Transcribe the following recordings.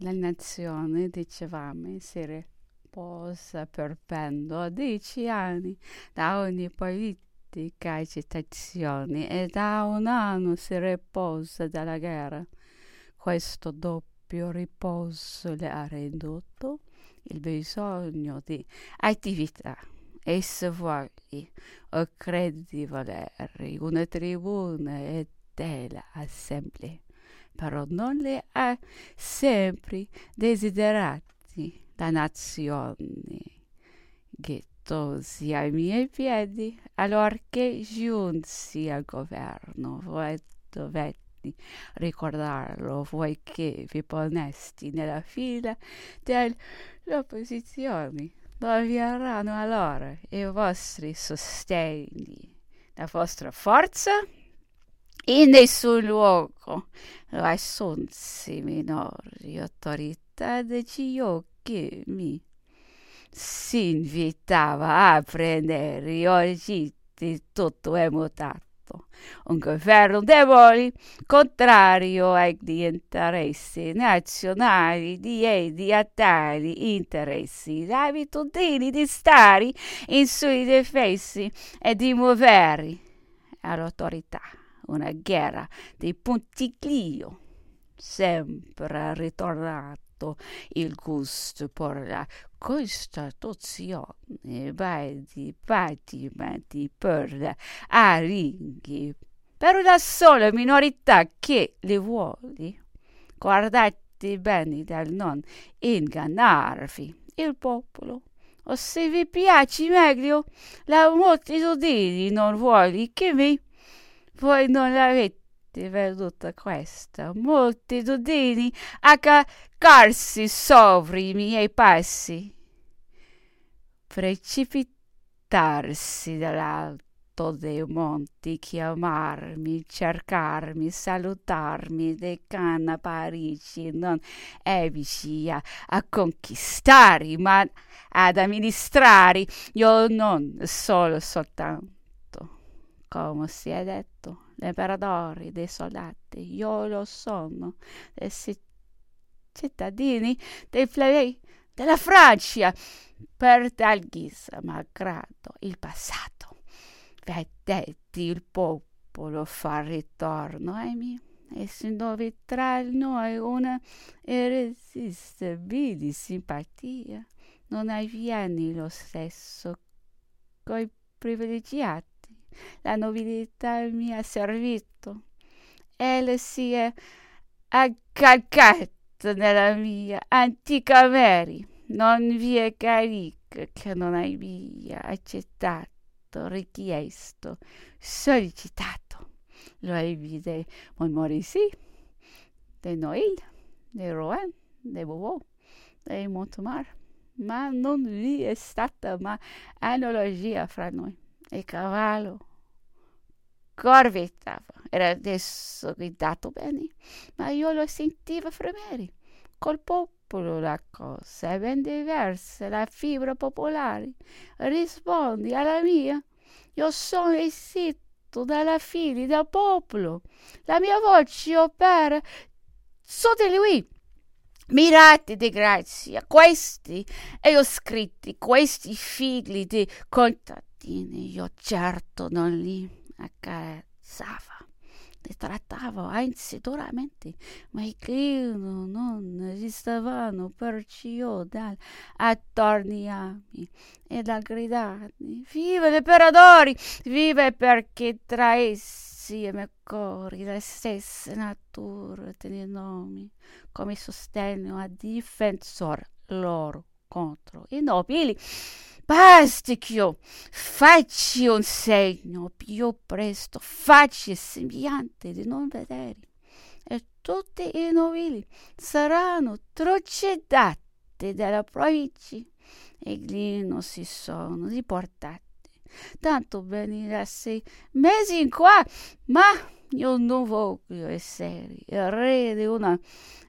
La nazione, dicevamo, si riposa per pendo dieci anni da ogni politica agitazione e da un anno si riposa dalla guerra. Questo doppio riposo le ha ridotto il bisogno di attività e se vuoi o credi di volere una tribuna e dell'assemblea però non le ha sempre desiderati la nazione. Ghettosi ai miei piedi allorché giunsi al governo voi dovetti ricordarlo voi che vi ponesti nella fila delle opposizioni dove erano allora i vostri sostegni. La vostra forza in nessun luogo. Assunsi minori autorità che mi si invitava a prendere oggi tutto è mutato. Un governo debole, contrario agli interessi nazionali di, di a tali interessi, le abitudini di stare in sui difesi e di muovere all'autorità una guerra di puntiglio. Sempre ritornato il gusto per la Costituzione, vai di patimenti per aringhi, per una sola minorità che li vuole. Guardate bene dal non ingannarvi il popolo. O se vi piace meglio, la moltitudine non vuole che mi voi non avete veduta questa. Moltitudini a caccarsi sopra i miei passi. Precipitarsi dall'alto dei monti chiamarmi cercarmi salutarmi dei canna Parigi non ebici a, a conquistare ma ad amministrare io non solo soltanto come si è detto, l'imperatore dei soldati, io lo sono, dei cittadini, dei plebei della Francia, per tal guisa, malgrado il passato. Vedetti il popolo far ritorno ai miei e si dove tra noi una irresistibile simpatia. Non avviene lo stesso coi privilegiati la nobiltà mi ha servito. Ella si è accalcata nella mia antica Mary. Non vi è carica che non abbia accettato, richiesto, sollecitato. Lo ebbi dei Montmorency, dei Noël, dei Rouen, dei Beauvoir, dei Montemar, ma non vi è stata mai analogia fra noi. Il cavallo corvettava, era adesso guidato bene, ma io lo sentivo fremere. Col popolo la cosa è ben diversa, la fibra popolare risponde alla mia. Io sono esito dalla figlia del popolo, la mia voce opera su di lui. Mirate di grazia, questi e ho scritti, questi figli di contadini, io certo non li accarezzava, li trattavo anzi duramente, ma i clienti non restavano perciò dal attorniarmi e dal gridarmi viva l'imperatore, viva perché tra essi e me cori le stesse nature dei nomi come sostegno a difensor loro contro i nobili Pasticchio, facci un segno più presto, facci sembiante di non vedere, e tutti i nobili saranno trocedati dalla provincia, e lì non si sono riportati. Tanto venire sei mesi in qua, ma io non voglio essere il re di una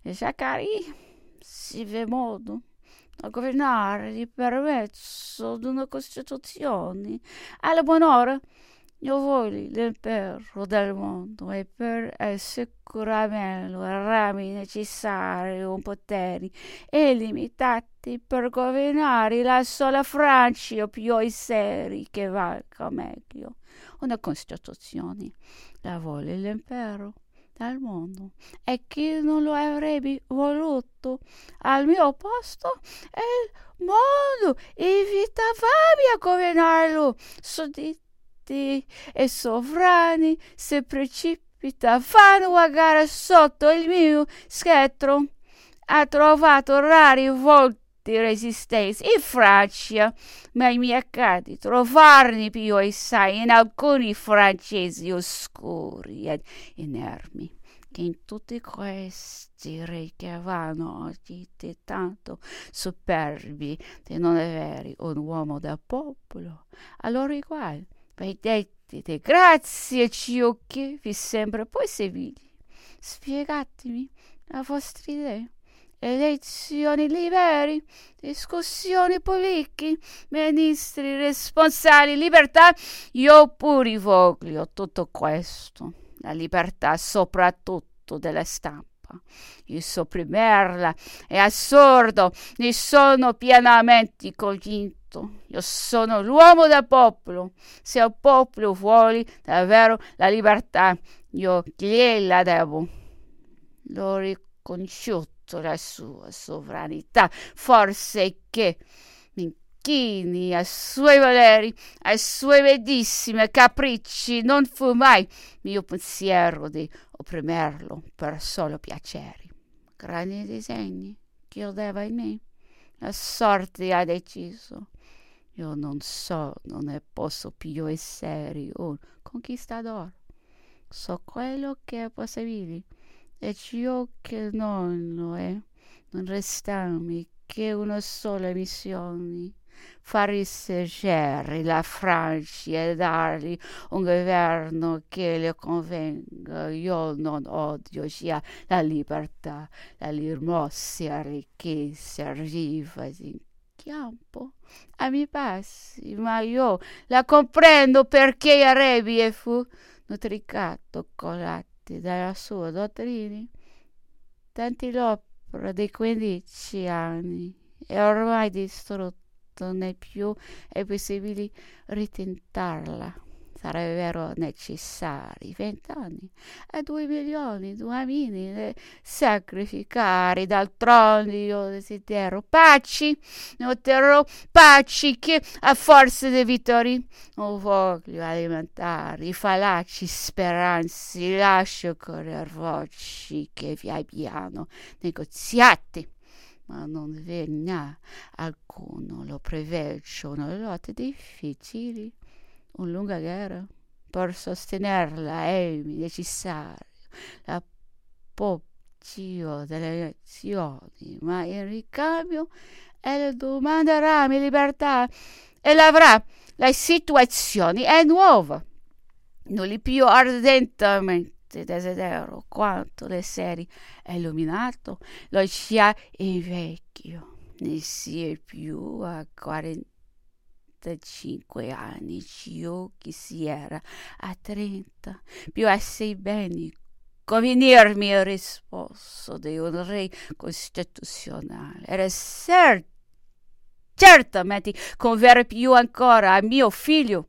Jacari, si vede modo a governare di una Costituzione alla buon'ora io voglio l'impero del mondo e per assicurarmelo rami necessari o poteri illimitati per governare la sola Francia più seri che valga meglio. Una Costituzione la vuole l'impero del mondo e chi non lo avrebbe voluto al mio posto è il mondo invitavami a governarlo. Sudditi e sovrani si precipitavano a gara sotto il mio schettro ha trovato rari volti resistenza. In Francia, ma mi accade trovarne più assai in alcuni francesi oscuri ed inermi che in tutti questi re che vanno oggi tanto superbi di non avere un uomo da popolo. A loro uguale vedete grazie ciocchi vi sembra possibile spiegatemi la vostra idea elezioni liberi, discussioni politiche, ministri responsabili, libertà. Io pure voglio tutto questo, la libertà soprattutto della stampa. Il sopprimerla è assurdo, ne sono pienamente convinto. Io sono l'uomo del popolo. Se il popolo vuole davvero la libertà, io gliela devo. L'ho riconosciuto la sua sovranità, forse che mi inchini ai suoi voleri, ai suoi medissimi capricci, non fu mai mio pensiero di opprimerlo per solo piaceri. Grandi disegni chiudeva in me, la sorte ha deciso. Io non so, non ne posso più essere un conquistador. So quello che è possibile e ciò che non lo è, non restami che una sola missione, far risorgere la Francia e dargli un governo che le convenga. Io non odio sia la libertà, la rimossia ricchezza arriva in campo a mi passi, ma io la comprendo perché Arabia fu nutricato con la dalla sua dottrina, tanti l'opera di 15 anni è ormai distrutto, né più è possibile ritentarla sarebbero necessari vent'anni e due milioni di uomini da sacrificare d'altronde io desidero paci otterrò paci che a forza di vittorie non voglio alimentare i fallaci speranze lascio correre voci che vi abbiano negoziati ma non ve n'ha alcuno lo preveggio una lotta difficile una lunga guerra? Per sostenerla è necessario. L'appoggio delle nazioni, ma in ricambio ella domanderà mia libertà. E l'avrà. La situazione è nuova, non li più ardentemente desidero quanto le seri. Illuminato, lo sia invecchio, ne sia più a quaranta 35 anni, io che si era? A 30, più assai bene convenirmi risposto di un re costituzionale. Era certo, certamente converre più ancora a mio figlio